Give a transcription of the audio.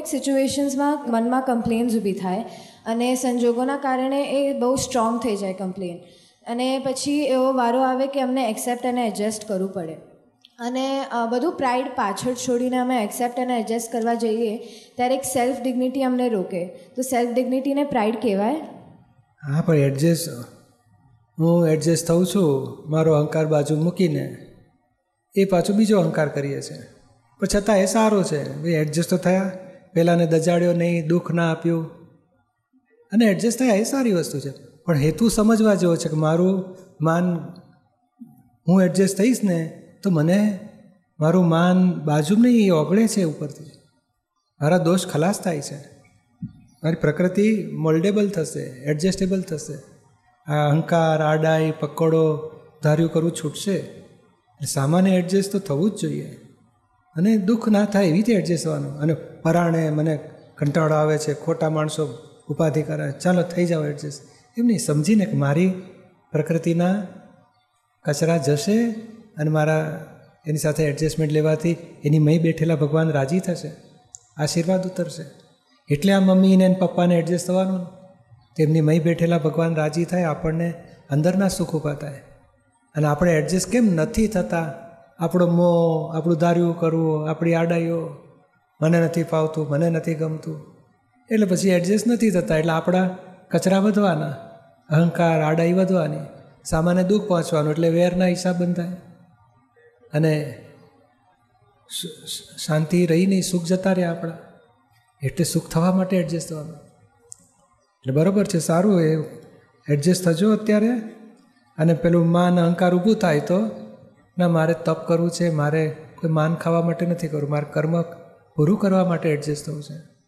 કોઈક સિચ્યુએશન્સમાં મનમાં કમ્પ્લેન્સ ઊભી થાય અને સંજોગોના કારણે એ બહુ સ્ટ્રોંગ થઈ જાય કમ્પ્લેન. અને પછી એવો વારો આવે કે અમને એક્સેપ્ટ અને એડજસ્ટ કરવું પડે. અને બધું પ્રાઇડ પાછળ છોડીને અમે એક્સેપ્ટ અને એડજસ્ટ કરવા જઈએ, ત્યારે એક સેલ્ફ ડિગ્નિટી અમને રોકે. તો સેલ્ફ ડિગ્નિટીને પ્રાઇડ કહેવાય? હા, પણ એડજસ્ટ, હું એડજસ્ટ થઉં છું, મારો અહંકાર બાજુ મૂકીને. એ પાછો બીજો અહંકાર કરીએ છે. પણ છતાં એ સારો છે. ભાઈ એડજસ્ટ તો થયા. પહેલાંને દજાડ્યો નહીં, દુઃખ ના આપ્યું. અને એડજસ્ટ થયા, એ સારી વસ્તુ છે. પણ હેતુ સમજવા જેવો છે કે મારું માન, હું એડજસ્ટ થઈશ ને, તો મને મારું માન બાજુ નહીં, એ ઓગળે છે ઉપરથી. મારા દોષ ખલાસ થાય છે. મારી પ્રકૃતિ મોલ્ડેબલ થશે એડજસ્ટેબલ થશે. આ અહંકાર, આડાઈ, પકડો ધાર્યું કરવું છૂટશે. સામાન્ય એડજસ્ટ તો થવું જ જોઈએ. અને દુઃખ ના થાય એવી રીતે એડજસ્ટ થવાનું. અને પરાણે મને કંટાળો આવે છે, ખોટા માણસો ઉપાધિ કરે, ચાલો થઈ જાઓ એડજસ્ટ એમ નહીં સમજીને કે મારી પ્રકૃતિના કચરા જશે અને મારા એની સાથે એડજસ્ટમેન્ટ લેવાથી એની મય બેઠેલા ભગવાન રાજી થશે, આશીર્વાદ ઉતરશે. એટલે આ મમ્મીને અને પપ્પાને એડજસ્ટ થવાનું. તેમની મય બેઠેલા ભગવાન રાજી થાય, આપણને અંદરના સુખ ઊભા થાય. અને આપણે એડજસ્ટ કેમ નથી થતા? આપણો મોહ આપણું ધાર્યું કરવું, આપણી આડાઈઓ મને નથી ફાવતું, મને નથી ગમતું. એટલે પછી એડજસ્ટ નથી થતા, એટલે આપણા કચરા વધવાના, અહંકાર, આડાઈ વધવાની, સામાન્ય દુઃખ પહોંચવાનું, એટલે વેરના હિસાબ બંધાય. અને શાંતિ રહી નહીં, સુખ જતા રહ્યા આપણા. એટલે સુખ થવા માટે એડજસ્ટ થવાનું. એટલે બરાબર છે, સારું એ એડજસ્ટ થજો અત્યારે. અને પેલું માન, અહંકાર ઊભું થાય તો, ના, મારે તપ કરવું છે, મારે કોઈ માન ખાવા માટે નથી કરવું, મારે કર્મ પૂરું કરવા માટે એડજસ્ટ થવું છે.